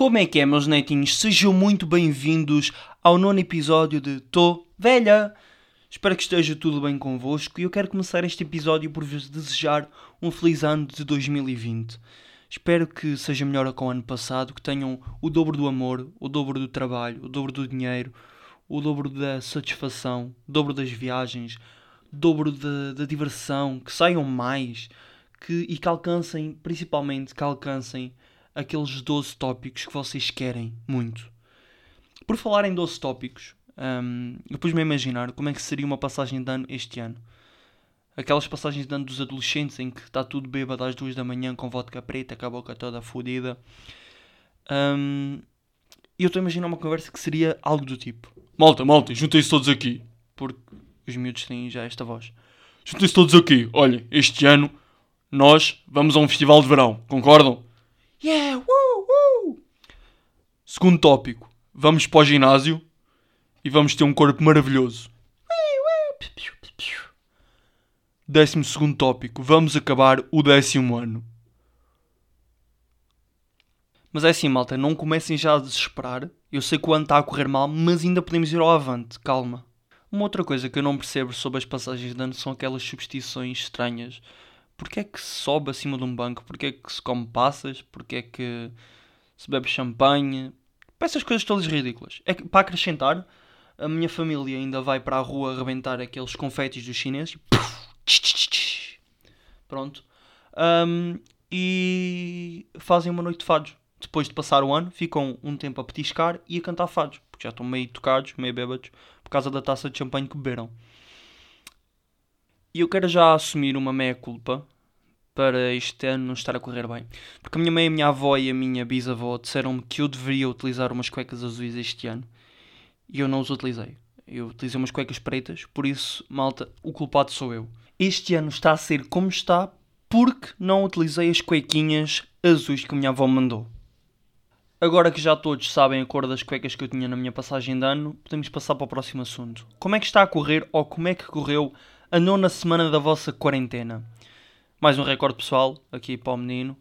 Como é que é, meus netinhos? Sejam muito bem-vindos ao nono episódio de Tô Velha. Espero que esteja tudo bem convosco e eu quero começar este episódio por vos desejar um feliz ano de 2020. Espero que seja melhor que o ano passado, que tenham o dobro do amor, o dobro do trabalho, o dobro do dinheiro, o dobro da satisfação, o dobro das viagens, o dobro da, da diversão, que saiam mais que, e que alcancem, principalmente, que alcancem aqueles 12 tópicos que vocês querem muito. Por falar em 12 tópicos, um, eu pus-me a imaginar como é que seria uma passagem de ano este ano. Aquelas passagens de ano dos adolescentes em que está tudo bêbado às 2 da manhã com vodka preta, com a boca toda fodida. Um, eu estou a imaginar uma conversa que seria algo do tipo: Malta, malta, juntem-se todos aqui. Porque os miúdos têm já esta voz. Juntem-se todos aqui. Olhem, este ano nós vamos a um festival de verão, concordam? Yeah, woo, woo! Segundo tópico, vamos para o ginásio e vamos ter um corpo maravilhoso. Décimo segundo tópico, vamos acabar o décimo ano. Mas é assim, malta, não comecem já a desesperar. Eu sei que o ano está a correr mal, mas ainda podemos ir ao avante, calma. Uma outra coisa que eu não percebo sobre as passagens de ano são aquelas substituições estranhas. Porquê é que se sobe acima de um banco? Porquê é que se come passas? Porquê é que se bebe champanhe? Essas coisas todas ridículas. É que, para acrescentar, a minha família ainda vai para a rua arrebentar aqueles confetes dos chineses. Pronto. Um, e fazem uma noite de fados. Depois de passar o ano, ficam um tempo a petiscar e a cantar fados. Porque já estão meio tocados, meio bêbados, por causa da taça de champanhe que beberam. E eu quero já assumir uma meia-culpa para este ano não estar a correr bem. Porque a minha mãe, a minha avó e a minha bisavó disseram-me que eu deveria utilizar umas cuecas azuis este ano. E eu não os utilizei. Eu utilizei umas cuecas pretas, por isso, malta, o culpado sou eu. Este ano está a ser como está porque não utilizei as cuequinhas azuis que a minha avó mandou. Agora que já todos sabem a cor das cuecas que eu tinha na minha passagem de ano, podemos passar para o próximo assunto. Como é que está a correr ou como é que correu a nona semana da vossa quarentena? Mais um recorde pessoal aqui para o menino.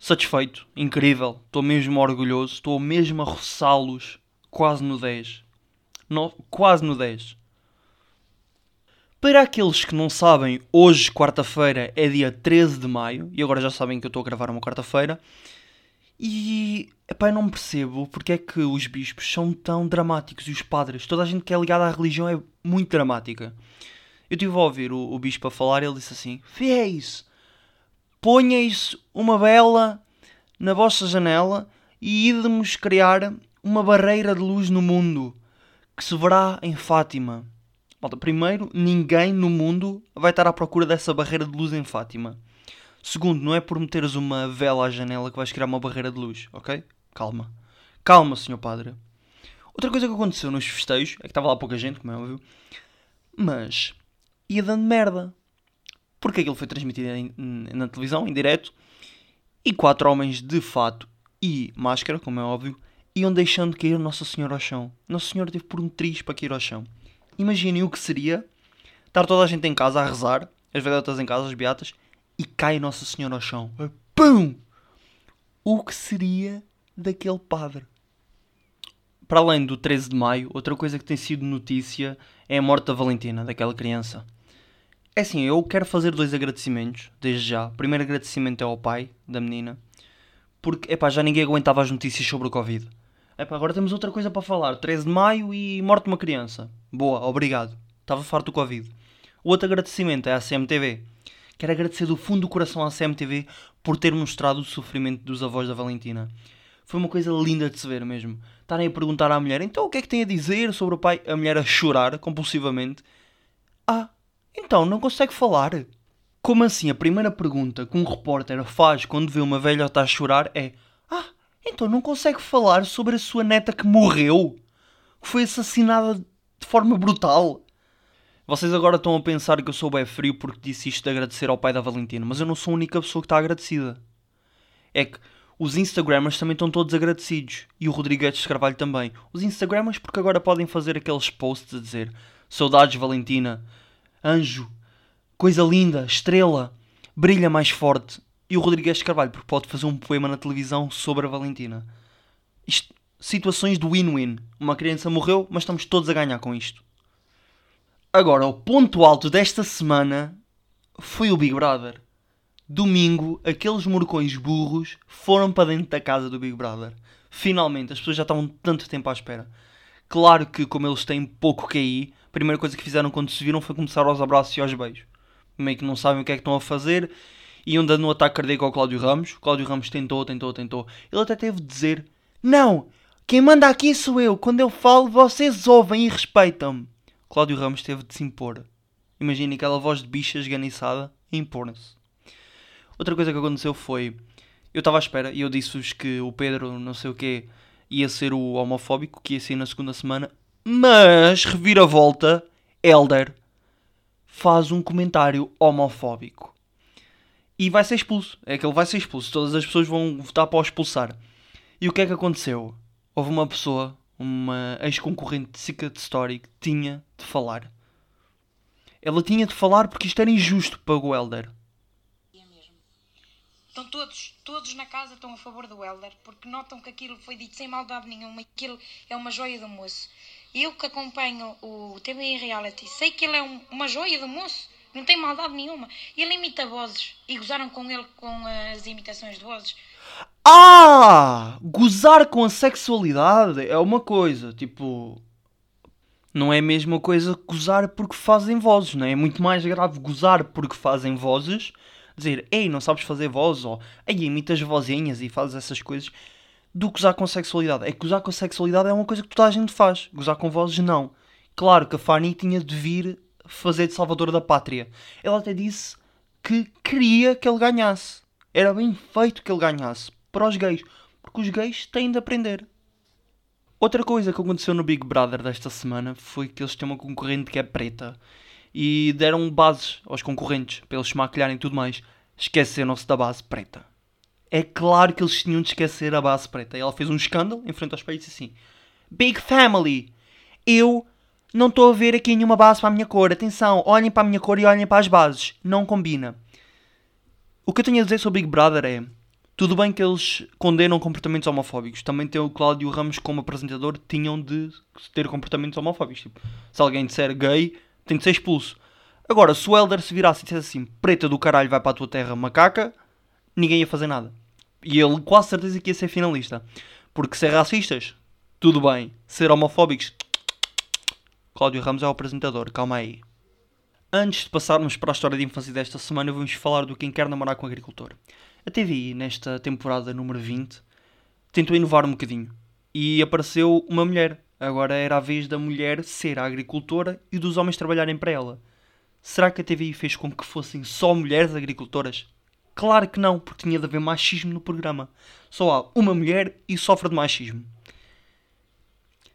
Satisfeito, incrível, estou mesmo orgulhoso, estou mesmo a roçá-los quase no 10. No, quase no 10. Para aqueles que não sabem, hoje, quarta-feira, é dia 13 de maio, e agora já sabem que eu estou a gravar uma quarta-feira, e epá, eu não percebo porque é que os bispos são tão dramáticos e os padres, toda a gente que é ligada à religião é muito dramática. Eu estive a ouvir o, o bispo a falar e ele disse assim: Fiéis, ponhais uma vela na vossa janela e idemos criar uma barreira de luz no mundo que se verá em Fátima. Malta, primeiro, ninguém no mundo vai estar à procura dessa barreira de luz em Fátima. Segundo, não é por meteres uma vela à janela que vais criar uma barreira de luz, ok? Calma. Calma, senhor padre. Outra coisa que aconteceu nos festejos é que estava lá pouca gente, como é óbvio, mas ia dando merda. Porque aquilo foi transmitido em, na televisão, em direto, e quatro homens de fato e máscara, como é óbvio, iam deixando cair Nossa Senhora ao chão. Nossa Senhora teve por um triz para cair ao chão. Imaginem o que seria estar toda a gente em casa a rezar, as vedetas em casa, as beatas, e cai Nossa Senhora ao chão. Pum! O que seria daquele padre? Para além do 13 de maio, outra coisa que tem sido notícia é a morte da Valentina, daquela criança. É assim, eu quero fazer dois agradecimentos, desde já. Primeiro agradecimento é ao pai da menina, porque epá, já ninguém aguentava as notícias sobre o Covid. Epá, agora temos outra coisa para falar. 13 de maio e morte de uma criança. Boa, obrigado. Estava farto do Covid. O outro agradecimento é à CMTV. Quero agradecer do fundo do coração à CMTV por ter mostrado o sofrimento dos avós da Valentina. Foi uma coisa linda de se ver mesmo. Estarem a perguntar à mulher, então o que é que tem a dizer sobre o pai? A mulher a chorar compulsivamente. Ah, então não consegue falar. Como assim? A primeira pergunta que um repórter faz quando vê uma velhota a chorar é: Ah, então não consegue falar sobre a sua neta que morreu? Que foi assassinada de forma brutal? Vocês agora estão a pensar que eu sou bem frio porque disse isto de agradecer ao pai da Valentina, mas eu não sou a única pessoa que está agradecida. É que os Instagrammers também estão todos agradecidos. E o Rodrigues de Carvalho também. Os Instagrammers porque agora podem fazer aqueles posts a dizer Saudades Valentina, Anjo, Coisa linda, estrela, brilha mais forte. E o Rodrigues Carvalho pode fazer um poema na televisão sobre a Valentina. isto, situações de win-win. Uma criança morreu, mas estamos todos a ganhar com isto. Agora, o ponto alto desta semana foi o Big Brother. Domingo, aqueles morcões burros foram para dentro da casa do Big Brother. Finalmente, as pessoas já estavam tanto tempo à espera. Claro que, como eles têm pouco QI, primeira coisa que fizeram quando se viram foi começar aos abraços e aos beijos. Meio que não sabem o que é que estão a fazer. Iam dando um ataque cardíaco ao Cláudio Ramos. Cláudio Ramos tentou, tentou, tentou. Ele até teve de dizer: Não, quem manda aqui sou eu. Quando eu falo, vocês ouvem e respeitam-me. Cláudio Ramos teve de se impor. Imaginem aquela voz de bicha esganiçada a impor-se. Outra coisa que aconteceu foi. Eu estava à espera e eu disse-vos que o Pedro, não sei o quê, ia ser o homofóbico, que ia ser na segunda semana. Mas, reviravolta, Elder faz um comentário homofóbico. E vai ser expulso. É que ele vai ser expulso. Todas as pessoas vão votar para o expulsar. E o que é que aconteceu? Houve uma pessoa, uma ex-concorrente de Secret Story, que tinha de falar. Ela tinha de falar porque isto era injusto para o Elder. Estão todos, todos na casa estão a favor do Helder, porque notam que aquilo foi dito sem maldade nenhuma, aquilo é uma joia do moço. Eu que acompanho o TV Reality, sei que ele é um- uma joia do moço, não tem maldade nenhuma. Ele imita vozes e gozaram com ele com as imitações de vozes. Ah! Gozar com a sexualidade é uma coisa, tipo. Não é a mesma coisa que gozar porque fazem vozes, não é? É muito mais grave gozar porque fazem vozes, dizer, ei, não sabes fazer vozes, ou ei, imitas vozinhas e fazes essas coisas, do que gozar com sexualidade. É que gozar com sexualidade é uma coisa que toda a gente faz, gozar com vozes não. Claro que a Fanny tinha de vir fazer de salvador da pátria. Ela até disse que queria que ele ganhasse. Era bem feito que ele ganhasse. Para os gays. Porque os gays têm de aprender. Outra coisa que aconteceu no Big Brother desta semana foi que eles têm uma concorrente que é preta. E deram bases aos concorrentes para eles se maquilharem e tudo mais. Esqueceram-se da base preta. É claro que eles tinham de esquecer a base preta. E ela fez um escândalo em frente ao espelho e assim: Big Family, eu não estou a ver aqui nenhuma base para a minha cor. Atenção, olhem para a minha cor e olhem para as bases. Não combina. O que eu tenho a dizer sobre Big Brother é: tudo bem que eles condenam comportamentos homofóbicos. Também tem o Cláudio Ramos como apresentador, tinham de ter comportamentos homofóbicos. Tipo, se alguém disser gay, tem de ser expulso. Agora, se o Elder se virasse e dissesse assim: preta do caralho, vai para a tua terra, macaca, ninguém ia fazer nada. E ele quase certeza que ia ser finalista. Porque ser racistas, tudo bem. Ser homofóbicos, Cláudio Ramos é o apresentador, calma aí. Antes de passarmos para a história de infância desta semana, vamos falar do Quem Quer Namorar com o Agricultor. A TVI, nesta temporada número 20, tentou inovar um bocadinho. E apareceu uma mulher. Agora era a vez da mulher ser a agricultora e dos homens trabalharem para ela. Será que a TVI fez com que fossem só mulheres agricultoras? Claro que não, porque tinha de haver machismo no programa. Só há uma mulher e sofre de machismo.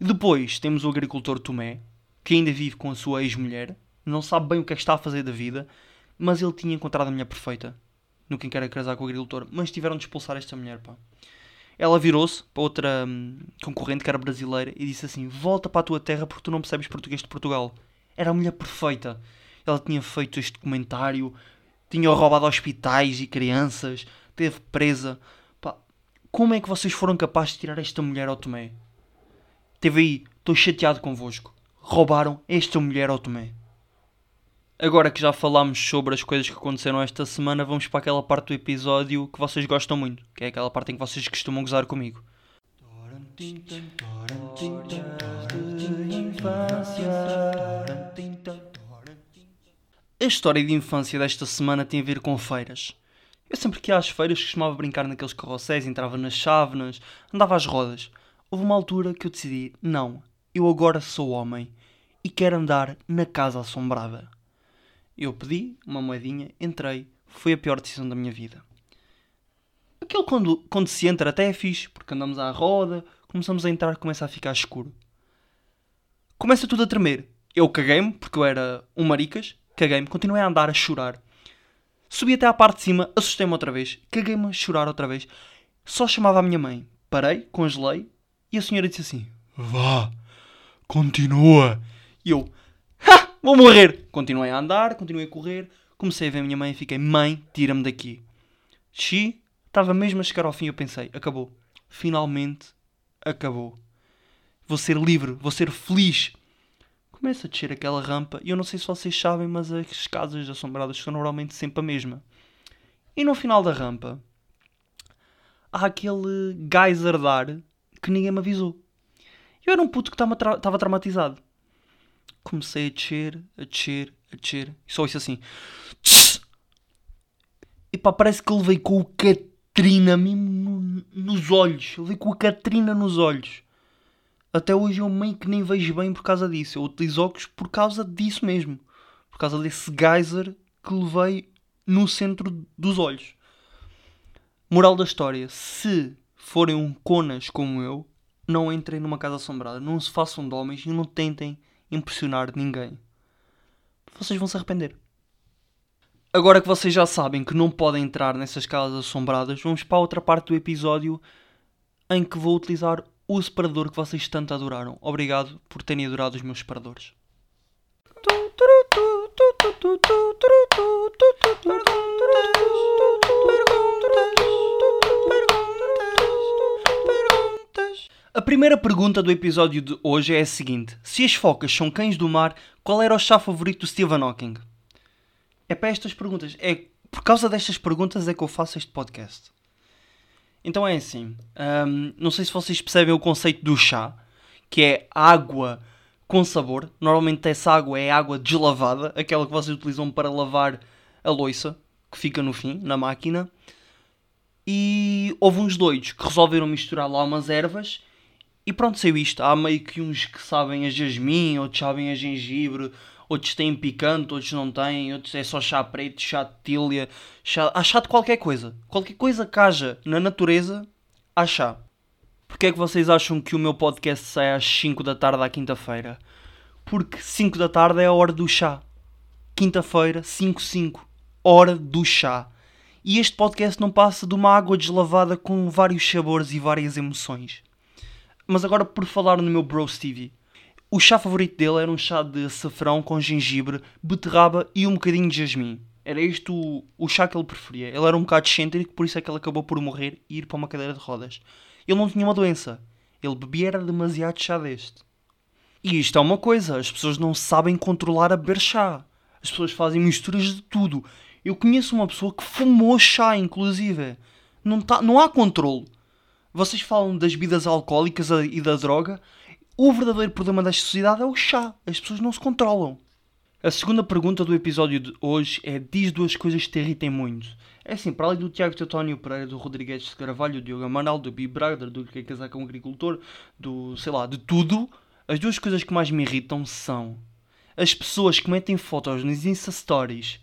Depois temos o agricultor Tomé, que ainda vive com a sua ex-mulher, não sabe bem o que é que está a fazer da vida, mas ele tinha encontrado a mulher perfeita no quem quer casar com o agricultor, mas tiveram de expulsar esta mulher, pá. Ela virou-se para outra hum, concorrente que era brasileira e disse assim: Volta para a tua terra porque tu não percebes português de Portugal. Era a mulher perfeita. Ela tinha feito este comentário, tinha roubado hospitais e crianças, teve presa. Pá, como é que vocês foram capazes de tirar esta mulher ao Tomé? Teve aí, estou chateado convosco. Roubaram esta mulher ao Tomé. Agora que já falámos sobre as coisas que aconteceram esta semana, vamos para aquela parte do episódio que vocês gostam muito, que é aquela parte em que vocês costumam gozar comigo. A história de infância desta semana tem a ver com feiras. Eu sempre que ia às feiras costumava brincar naqueles carrosséis, entrava nas chávenas, andava às rodas. Houve uma altura que eu decidi, não, eu agora sou homem e quero andar na casa assombrada. Eu pedi uma moedinha, entrei, foi a pior decisão da minha vida. Aquele quando, quando se entra até é fixe, porque andamos à roda, começamos a entrar, começa a ficar escuro. Começa tudo a tremer. Eu caguei-me, porque eu era um maricas, caguei-me, continuei a andar a chorar. Subi até à parte de cima, assustei-me outra vez, caguei-me a chorar outra vez. Só chamava a minha mãe. Parei, congelei, e a senhora disse assim: Vá, continua. E eu, ha, vou morrer! Continuei a andar, continuei a correr, comecei a ver a minha mãe e fiquei, mãe, tira-me daqui. Xi, estava mesmo a chegar ao fim eu pensei, acabou. Finalmente acabou. Vou ser livre, vou ser feliz. Começa a descer aquela rampa e eu não sei se vocês sabem, mas as casas assombradas são normalmente sempre a mesma. E no final da rampa há aquele geyser de ar que ninguém me avisou. Eu era um puto que estava tra traumatizado. Comecei a descer, a descer, a descer. E só isso assim. Tss! E pá, parece que levei com o Catrina mesmo no, nos olhos. Levei com a Catrina nos olhos. Até hoje eu meio que nem vejo bem por causa disso. Eu utilizo óculos por causa disso mesmo. Por causa desse geyser que levei no centro dos olhos. Moral da história: se forem um conas como eu, não entrem numa casa assombrada. Não se façam de homens e não tentem impressionar ninguém. Vocês vão se arrepender. Agora que vocês já sabem que não podem entrar nessas casas assombradas, vamos para a outra parte do episódio em que vou utilizar o separador que vocês tanto adoraram. Obrigado por terem adorado os meus separadores. A primeira pergunta do episódio de hoje é a seguinte: Se as focas são cães do mar, qual era o chá favorito do Stephen Hawking? É para estas perguntas. É por causa destas perguntas é que eu faço este podcast. Então é assim, hum, não sei se vocês percebem o conceito do chá, que é água com sabor. Normalmente essa água é água deslavada, aquela que vocês utilizam para lavar a louça, que fica no fim, na máquina. E houve uns doidos que resolveram misturar lá umas ervas e pronto, saiu isto. Há meio que uns que sabem a jasmim, outros sabem a gengibre, outros têm picante, outros não têm, outros é só chá preto, chá de tília, chá... há chá de qualquer coisa. Qualquer coisa que haja na natureza, há chá. Porquê é que vocês acham que o meu podcast sai às 5 da tarde à quinta-feira? Porque 5 da tarde é a hora do chá. Quinta-feira, 5, 5. Hora do chá. E este podcast não passa de uma água deslavada com vários sabores e várias emoções. Mas agora por falar no meu bro Stevie. O chá favorito dele era um chá de açafrão com gengibre, beterraba e um bocadinho de jasmim. Era isto o, o chá que ele preferia. Ele era um bocado excêntrico, por isso é que ele acabou por morrer e ir para uma cadeira de rodas. Ele não tinha uma doença. Ele bebia demasiado chá deste. E isto é uma coisa, as pessoas não sabem controlar a beber chá. As pessoas fazem misturas de tudo. Eu conheço uma pessoa que fumou chá, inclusive. Não, tá, não há controle. Vocês falam das bebidas alcoólicas e da droga, o verdadeiro problema da sociedade é o chá. As pessoas não se controlam. A segunda pergunta do episódio de hoje é: diz duas coisas que te irritem muito. É assim, para além do Tiago Teutónio Pereira, do Rodrigues de Carvalho, do Diogo Amanal, do Big Brother, do que casar com um agricultor, do sei lá, de tudo, as duas coisas que mais me irritam são as pessoas que metem fotos nos Insta Stories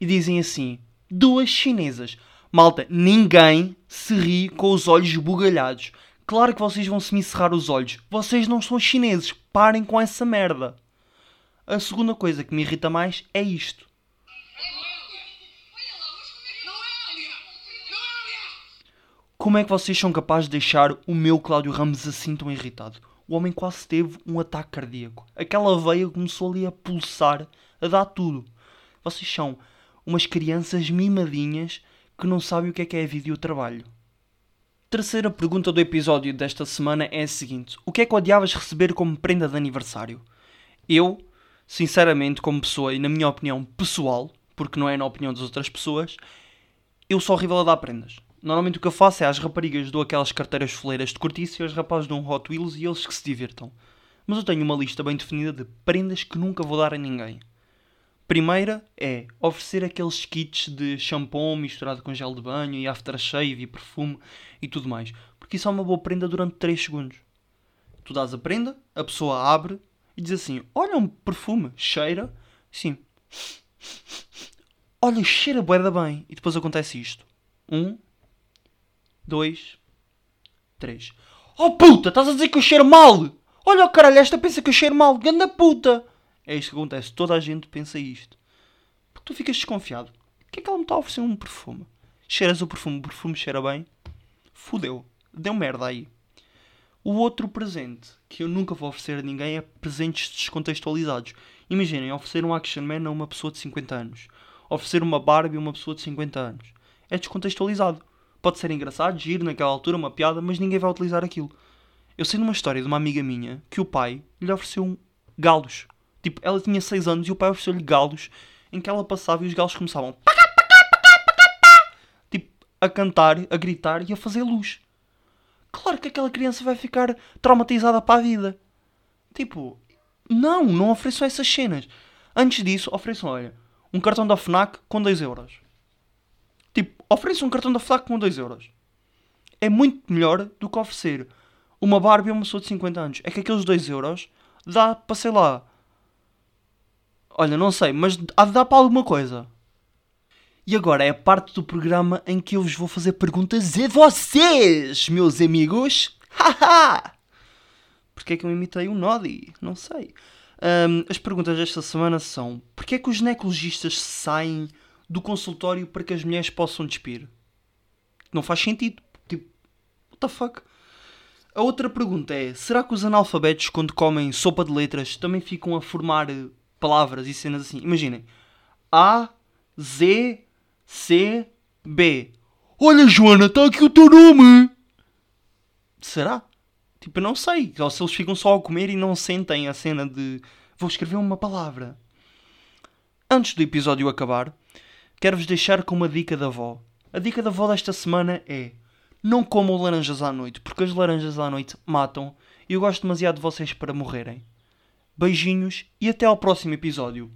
e dizem assim: duas chinesas. Malta, ninguém se ri com os olhos bugalhados. Claro que vocês vão se me cerrar os olhos. Vocês não são chineses. Parem com essa merda. A segunda coisa que me irrita mais é isto. Como é que vocês são capazes de deixar o meu Cláudio Ramos assim tão irritado? O homem quase teve um ataque cardíaco. Aquela veia começou ali a pulsar, a dar tudo. Vocês são umas crianças mimadinhas que não sabem o que é que é vida e o trabalho. Terceira pergunta do episódio desta semana é a seguinte: O que é que odiavas receber como prenda de aniversário? Eu, sinceramente, como pessoa e na minha opinião pessoal, porque não é na opinião das outras pessoas, eu sou horrível a dar prendas. Normalmente o que eu faço é às raparigas dou aquelas carteiras foleiras de cortiça e aos rapazes dão Hot Wheels e eles que se divirtam. Mas eu tenho uma lista bem definida de prendas que nunca vou dar a ninguém. Primeira é oferecer aqueles kits de shampoo misturado com gel de banho e aftershave e perfume e tudo mais. Porque isso é uma boa prenda durante 3 segundos. Tu dás a prenda, a pessoa abre e diz assim: Olha um perfume, cheira. Sim. Olha, cheira bué bem. E depois acontece isto. Um, dois, três. Oh puta, estás a dizer que eu cheiro mal? Olha o caralho, esta pensa que eu cheiro mal. Ganda puta. É isto que acontece. Toda a gente pensa isto. Porque tu ficas desconfiado. Que é que ela me está a oferecer um perfume? Cheiras o perfume, o perfume cheira bem. Fudeu. Deu merda aí. O outro presente que eu nunca vou oferecer a ninguém é presentes descontextualizados. Imaginem, oferecer um Action Man a uma pessoa de 50 anos. Oferecer uma Barbie a uma pessoa de 50 anos. É descontextualizado. Pode ser engraçado, giro naquela altura, uma piada, mas ninguém vai utilizar aquilo. Eu sei numa história de uma amiga minha que o pai lhe ofereceu um galos. Tipo, ela tinha 6 anos e o pai ofereceu-lhe galos em que ela passava e os galos começavam tipo, a cantar, a gritar e a fazer luz. Claro que aquela criança vai ficar traumatizada para a vida. Tipo, não, não ofereçam essas cenas. Antes disso, ofereçam, olha, um cartão da FNAC com 2 euros. Tipo, ofereçam um cartão da FNAC com 2 euros. É muito melhor do que oferecer uma Barbie a uma pessoa de 50 anos. É que aqueles 2 euros dá para, sei lá... Olha, não sei, mas há de dar para alguma coisa. E agora é a parte do programa em que eu vos vou fazer perguntas a vocês, meus amigos. Haha! Porquê é que eu imitei o Nodi? Não sei. Um, as perguntas desta semana são: Porquê é que os ginecologistas saem do consultório para que as mulheres possam despir? Não faz sentido. Tipo, what the fuck? A outra pergunta é: será que os analfabetos, quando comem sopa de letras, também ficam a formar palavras e cenas assim? Imaginem: A, Z, C, B. Olha, Joana, está aqui o teu nome! Será? Tipo, eu não sei. Ou se eles ficam só a comer e não sentem a cena de vou escrever uma palavra. Antes do episódio acabar, quero-vos deixar com uma dica da avó. A dica da avó desta semana é não comam laranjas à noite, porque as laranjas à noite matam e eu gosto demasiado de vocês para morrerem. Beijinhos e até ao próximo episódio.